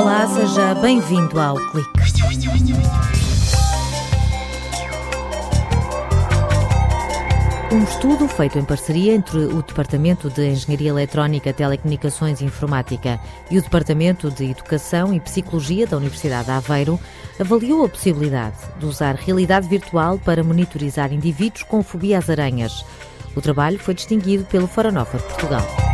Olá, seja bem-vindo ao Clique. Um estudo feito em parceria entre o Departamento de Engenharia Eletrónica, Telecomunicações e Informática e o Departamento de Educação e Psicologia da Universidade de Aveiro avaliou a possibilidade de usar realidade virtual para monitorizar indivíduos com fobia às aranhas. O trabalho foi distinguido pelo Faranova de Portugal.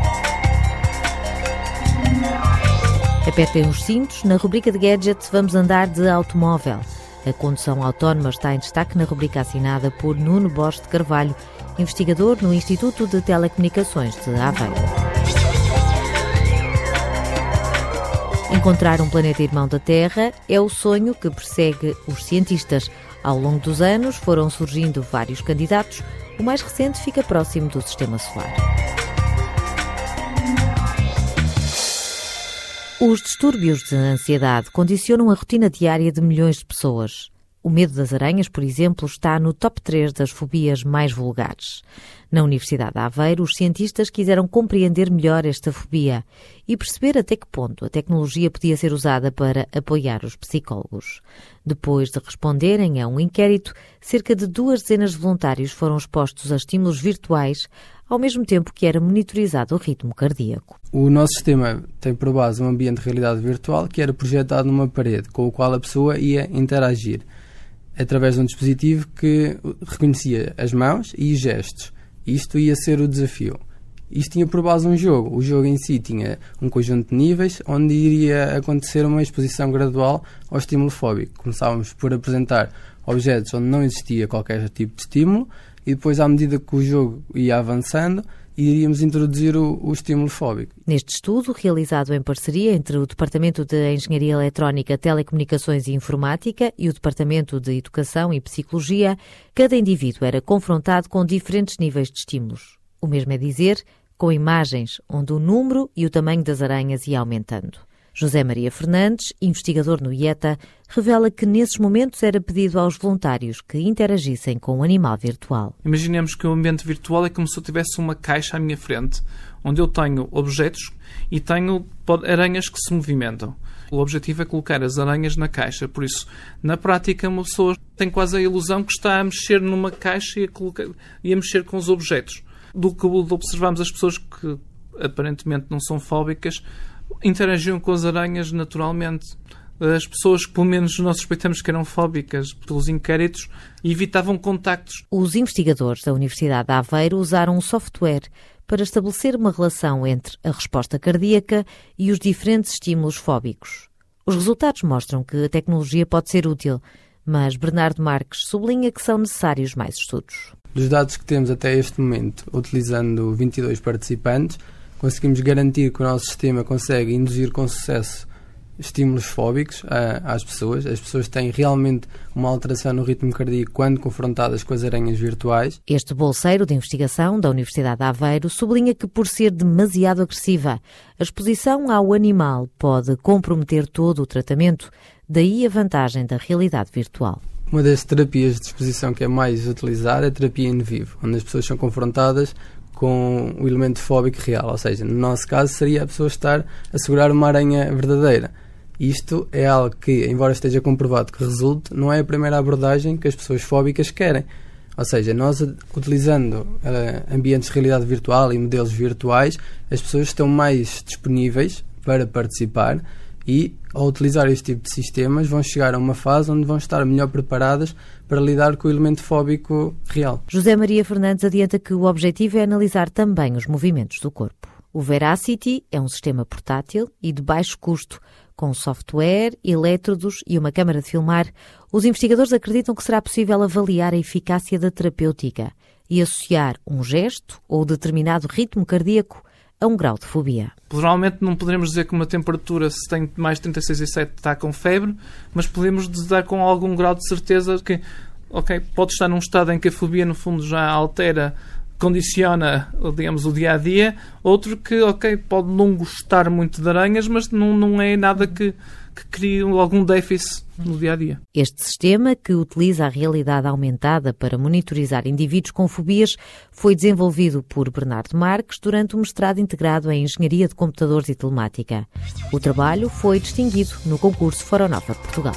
Apertem os cintos. Na rubrica de gadgets vamos andar de automóvel. A condução autónoma está em destaque na rubrica assinada por Nuno Bosch de Carvalho, investigador no Instituto de Telecomunicações de Aveiro. Encontrar um planeta irmão da Terra é o sonho que persegue os cientistas. Ao longo dos anos foram surgindo vários candidatos. O mais recente fica próximo do Sistema Solar. Os distúrbios de ansiedade condicionam a rotina diária de milhões de pessoas. O medo das aranhas, por exemplo, está no top 3 das fobias mais vulgares. Na Universidade de Aveiro, os cientistas quiseram compreender melhor esta fobia e perceber até que ponto a tecnologia podia ser usada para apoiar os psicólogos. Depois de responderem a um inquérito, cerca de duas dezenas de voluntários foram expostos a estímulos virtuais ao mesmo tempo que era monitorizado o ritmo cardíaco. O nosso sistema tem por base um ambiente de realidade virtual que era projetado numa parede, com o qual a pessoa ia interagir através de um dispositivo que reconhecia as mãos e os gestos. Isto ia ser o desafio. Isto tinha por base um jogo. O jogo em si tinha um conjunto de níveis onde iria acontecer uma exposição gradual ao estímulo fóbico. Começávamos por apresentar objetos onde não existia qualquer tipo de estímulo e depois, à medida que o jogo ia avançando, iríamos introduzir o, o, estímulo fóbico. Neste estudo, realizado em parceria entre o Departamento de Engenharia Eletrónica, Telecomunicações e Informática e o Departamento de Educação e Psicologia, cada indivíduo era confrontado com diferentes níveis de estímulos. O mesmo é dizer, com imagens onde o número e o tamanho das aranhas ia aumentando. José Maria Fernandes, investigador no IETA, revela que nesses momentos era pedido aos voluntários que interagissem com o animal virtual. Imaginemos que o ambiente virtual é como se eu tivesse uma caixa à minha frente, onde eu tenho objetos e tenho aranhas que se movimentam. O objetivo é colocar as aranhas na caixa, por isso, na prática, uma pessoa tem quase a ilusão que está a mexer numa caixa e a, colocar, e a mexer com os objetos. Do que observamos as pessoas que aparentemente não são fóbicas, interagiam com as aranhas naturalmente. As pessoas que, pelo menos, nós suspeitamos que eram fóbicas pelos inquéritos, evitavam contactos. Os investigadores da Universidade de Aveiro usaram um software para estabelecer uma relação entre a resposta cardíaca e os diferentes estímulos fóbicos. Os resultados mostram que a tecnologia pode ser útil, mas Bernardo Marques sublinha que são necessários mais estudos. Dos dados que temos até este momento, utilizando 22 participantes, conseguimos garantir que o nosso sistema consegue induzir com sucesso estímulos fóbicos às pessoas. As pessoas têm realmente uma alteração no ritmo cardíaco quando confrontadas com as aranhas virtuais. Este bolseiro de investigação da Universidade de Aveiro sublinha que, por ser demasiado agressiva, a exposição ao animal pode comprometer todo o tratamento, daí a vantagem da realidade virtual. Uma das terapias de exposição que é mais utilizada é a terapia in vivo, onde as pessoas são confrontadas com o elemento fóbico real, ou seja, no nosso caso seria a pessoa estar a segurar uma aranha verdadeira. Isto é algo que, embora esteja comprovado que resulte, não é a primeira abordagem que as pessoas fóbicas querem. Ou seja, nós utilizando uh, ambientes de realidade virtual e modelos virtuais, as pessoas estão mais disponíveis para participar e, ao utilizar este tipo de sistemas, vão chegar a uma fase onde vão estar melhor preparadas para lidar com o elemento fóbico real. José Maria Fernandes adianta que o objetivo é analisar também os movimentos do corpo. O Veracity é um sistema portátil e de baixo custo, com software, elétrodos e uma câmara de filmar. Os investigadores acreditam que será possível avaliar a eficácia da terapêutica e associar um gesto ou determinado ritmo cardíaco a um grau de fobia. Provavelmente não poderemos dizer que uma temperatura, se tem mais de 36,7, está com febre, mas podemos dar com algum grau de certeza que, ok, pode estar num estado em que a fobia, no fundo, já altera condiciona, digamos, o dia a dia, outro que, ok, pode não gostar muito de aranhas, mas não, não é nada que, que crie algum déficit no dia a dia. Este sistema, que utiliza a realidade aumentada para monitorizar indivíduos com fobias, foi desenvolvido por Bernardo Marques durante o mestrado integrado em Engenharia de Computadores e Telemática. O trabalho foi distinguido no concurso Foronova Portugal.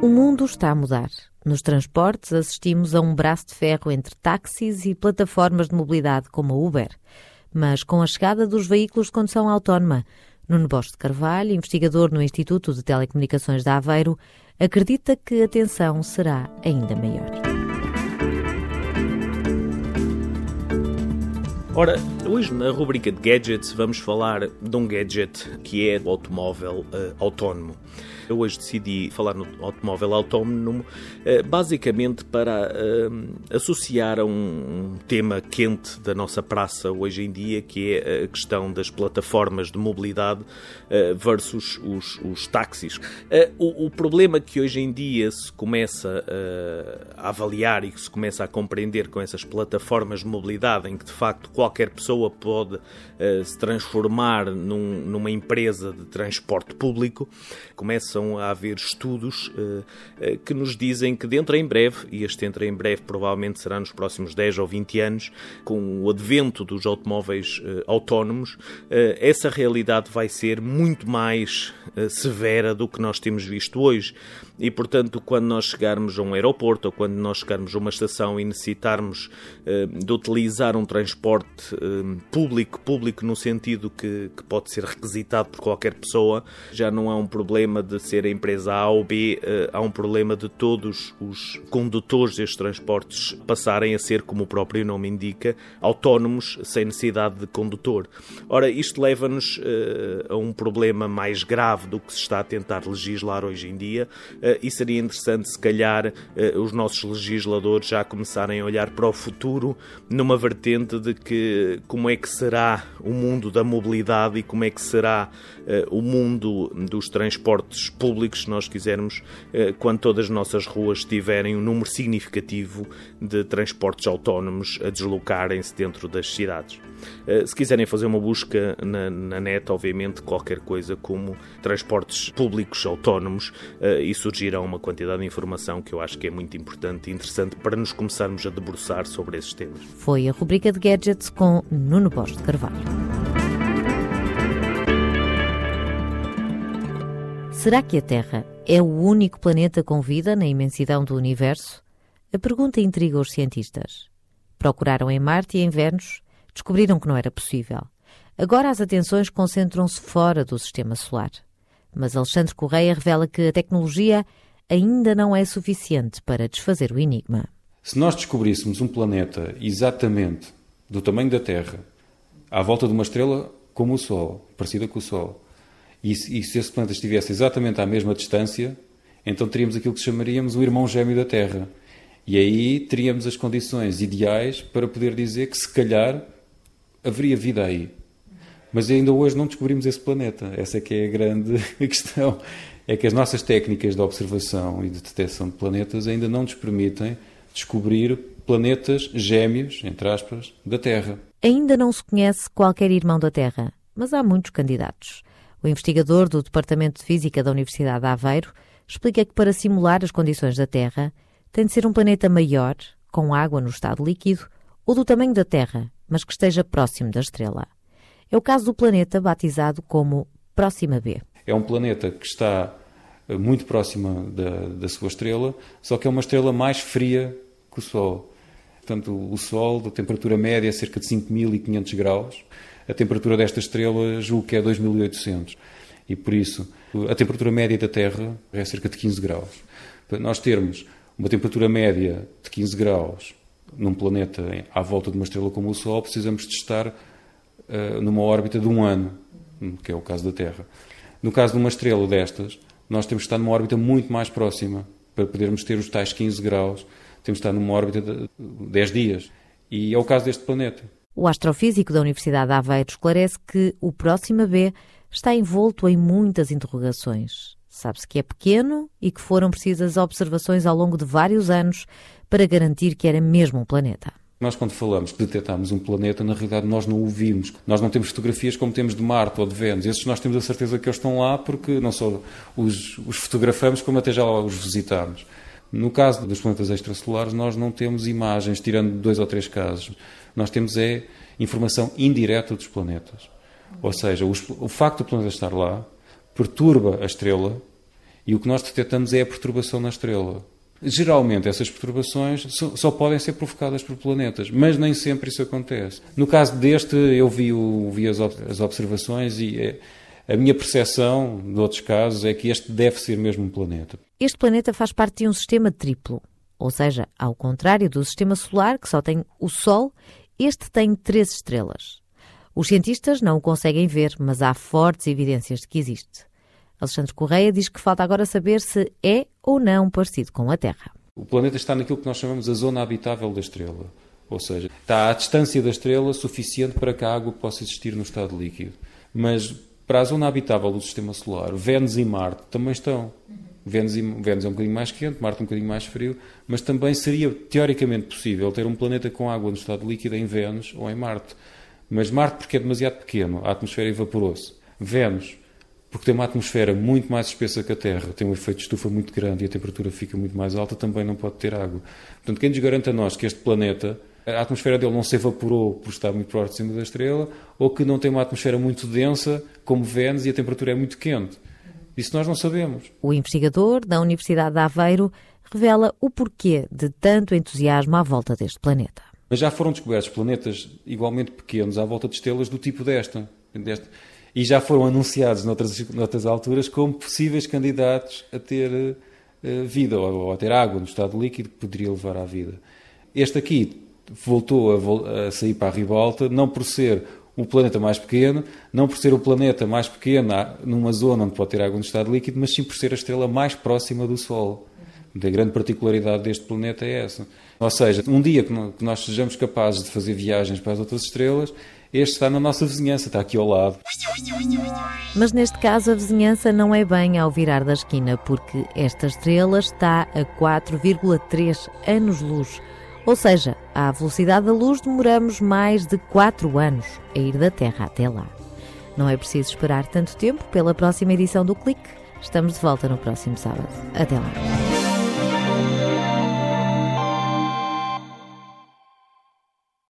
O mundo está a mudar. Nos transportes, assistimos a um braço de ferro entre táxis e plataformas de mobilidade como a Uber. Mas com a chegada dos veículos de condução autónoma, Nuno Bosch de Carvalho, investigador no Instituto de Telecomunicações de Aveiro, acredita que a tensão será ainda maior. Ora, hoje na rubrica de gadgets vamos falar de um gadget que é o automóvel uh, autónomo. Eu hoje decidi falar no automóvel autónomo eh, basicamente para uh, associar a um, tema quente da nossa praça hoje em dia, que é a questão das plataformas de mobilidade uh, versus os, os táxis. O, o, problema que hoje em dia se começa a avaliar e que se começa a compreender com essas plataformas de mobilidade, em que de facto qualquer pessoa pode se transformar num, numa empresa de transporte público, começa começam a haver estudos uh, uh, que nos dizem que dentro em breve, e este dentro em breve provavelmente será nos próximos 10 ou 20 anos, com o advento dos automóveis uh, autónomos, essa realidade vai ser muito mais severa do que nós temos visto hoje. E, portanto, quando nós chegarmos a um aeroporto ou quando nós chegarmos a uma estação e necessitarmos de utilizar um transporte público, público no sentido que, que pode ser requisitado por qualquer pessoa, já não é um problema de ser a empresa A ou B, uh, há um problema de todos os condutores destes transportes passarem a ser, como o próprio nome indica, autónomos sem necessidade de condutor. Ora, isto leva-nos uh, a um problema mais grave do que se está a tentar legislar hoje em dia uh, e seria interessante, se calhar, os nossos legisladores já começarem a olhar para o futuro numa vertente de que como é que será o mundo da mobilidade e como é que será o mundo dos transportes públicos, se nós quisermos, eh, quando todas as nossas ruas tiverem um número significativo de transportes autónomos a deslocarem-se dentro das cidades. Eh, se quiserem fazer uma busca na, na, net, obviamente, qualquer coisa como transportes públicos autónomos eh, e surgirá uma quantidade de informação que eu acho que é muito importante e interessante para nos começarmos a debruçar sobre esses temas. Foi a rubrica de Gadgets com Nuno Borges de Carvalho. Será que a Terra é o único planeta com vida na imensidão do universo? A pergunta intriga os cientistas. Procuraram em Marte e em Vênus, descobriram que não era possível. Agora as atenções concentram-se fora do sistema solar. Mas Alexandre Correia revela que a tecnologia ainda não é suficiente para desfazer o enigma. Se nós descobríssemos um planeta exatamente do tamanho da Terra, à volta de uma estrela como o Sol, parecida com o Sol, e, e se esse planeta estivesse exatamente à mesma distância, então teríamos aquilo que chamaríamos o irmão gêmeo da Terra. E aí teríamos as condições ideais para poder dizer que se calhar haveria vida aí. Mas ainda hoje não descobrimos esse planeta. Essa é que é a grande questão. É que as nossas técnicas de observação e de detecção de planetas ainda não nos permitem descobrir planetas gêmeos, entre aspas, da Terra. Ainda não se conhece qualquer irmão da Terra, mas há muitos candidatos. O investigador do Departamento de Física da Universidade de Aveiro explica que para simular as condições da Terra tem de ser um planeta maior, com água no estado líquido, ou do tamanho da Terra, mas que esteja próximo da estrela. É o caso do planeta batizado como Próxima B. É um planeta que está eh, muito próxima da, da sua estrela, só que é uma estrela mais fria que o Sol. Portanto, o Sol, da temperatura média, é cerca de 5.500 graus, a temperatura desta estrela julgo que é 2800. E por isso, a temperatura média da Terra é cerca de 15 graus. Para nós termos uma temperatura média de 15 graus num planeta à volta de uma estrela como o Sol, precisamos de estar uh, numa órbita de um ano, que é o caso da Terra. No caso de uma estrela destas, nós temos que estar numa órbita muito mais próxima para podermos ter os tais 15 graus. Temos que estar numa órbita de 10 dias. E é o caso deste planeta. O astrofísico da Universidade de Aveiro esclarece que o Próxima B está envolto em muitas interrogações. Sabe-se que é pequeno e que foram precisas observações ao longo de vários anos para garantir que era mesmo um planeta. Nós, quando falamos que detectámos um planeta, na realidade nós não o vimos. Nós não temos fotografias como temos de Marte ou de Vênus. Esses nós temos a certeza que eles estão lá porque não só os, os fotografamos, como até já os visitamos. No caso dos planetas extrasolares, nós não temos imagens, tirando dois ou três casos. Nós temos é informação indireta dos planetas. Ou seja, o, o facto do planeta estar lá perturba a estrela e o que nós detectamos é a perturbação na estrela. Geralmente, essas perturbações só, podem ser provocadas por planetas, mas nem sempre isso acontece. No caso deste, eu vi, o, vi as, as, observações e é, a minha percepção de outros casos é que este deve ser mesmo um planeta. Este planeta faz parte de um sistema triplo, ou seja, ao contrário do sistema solar, que só tem o Sol, este tem três estrelas. Os cientistas não o conseguem ver, mas há fortes evidências de que existe. Alexandre Correia diz que falta agora saber se é ou não parecido com a Terra. O planeta está naquilo que nós chamamos a zona habitável da estrela. Ou seja, está à distância da estrela suficiente para que a água possa existir no estado líquido. Mas para a zona habitável do sistema solar, Vênus e Marte também estão. Vênus, e, Vênus é um bocadinho mais quente, Marte um bocadinho mais frio, mas também seria teoricamente possível ter um planeta com água no estado líquido em Vênus ou em Marte. Mas Marte, porque é demasiado pequeno, a atmosfera evaporou-se. Vênus, porque tem uma atmosfera muito mais espessa que a Terra, tem um efeito de estufa muito grande e a temperatura fica muito mais alta, também não pode ter água. Portanto, quem nos garante a nós que este planeta, a atmosfera dele não se evaporou por estar muito próximo da estrela, ou que não tem uma atmosfera muito densa, como Vênus, e a temperatura é muito quente. Isso nós não sabemos. O investigador da Universidade de Aveiro revela o porquê de tanto entusiasmo à volta deste planeta. Mas já foram descobertos planetas igualmente pequenos à volta de estrelas do tipo desta. desta e já foram anunciados noutras, noutras alturas como possíveis candidatos a ter uh, vida ou, ou, a ter água no estado líquido que poderia levar à vida. Este aqui voltou a, a, sair para a ribalta, não por ser o planeta mais pequeno, não por ser o planeta mais pequeno numa zona onde pode ter água no estado líquido, mas sim por ser a estrela mais próxima do Sol. A grande particularidade deste planeta é essa. Ou seja, um dia que nós sejamos capazes de fazer viagens para as outras estrelas, este está na nossa vizinhança, está aqui ao lado. Mas neste caso a vizinhança não é bem ao virar da esquina, porque esta estrela está a 4,3 anos-luz. Ou seja, à velocidade da luz demoramos mais de 4 anos a ir da Terra até lá. Não é preciso esperar tanto tempo pela próxima edição do Clique. Estamos de volta no próximo sábado. Até lá.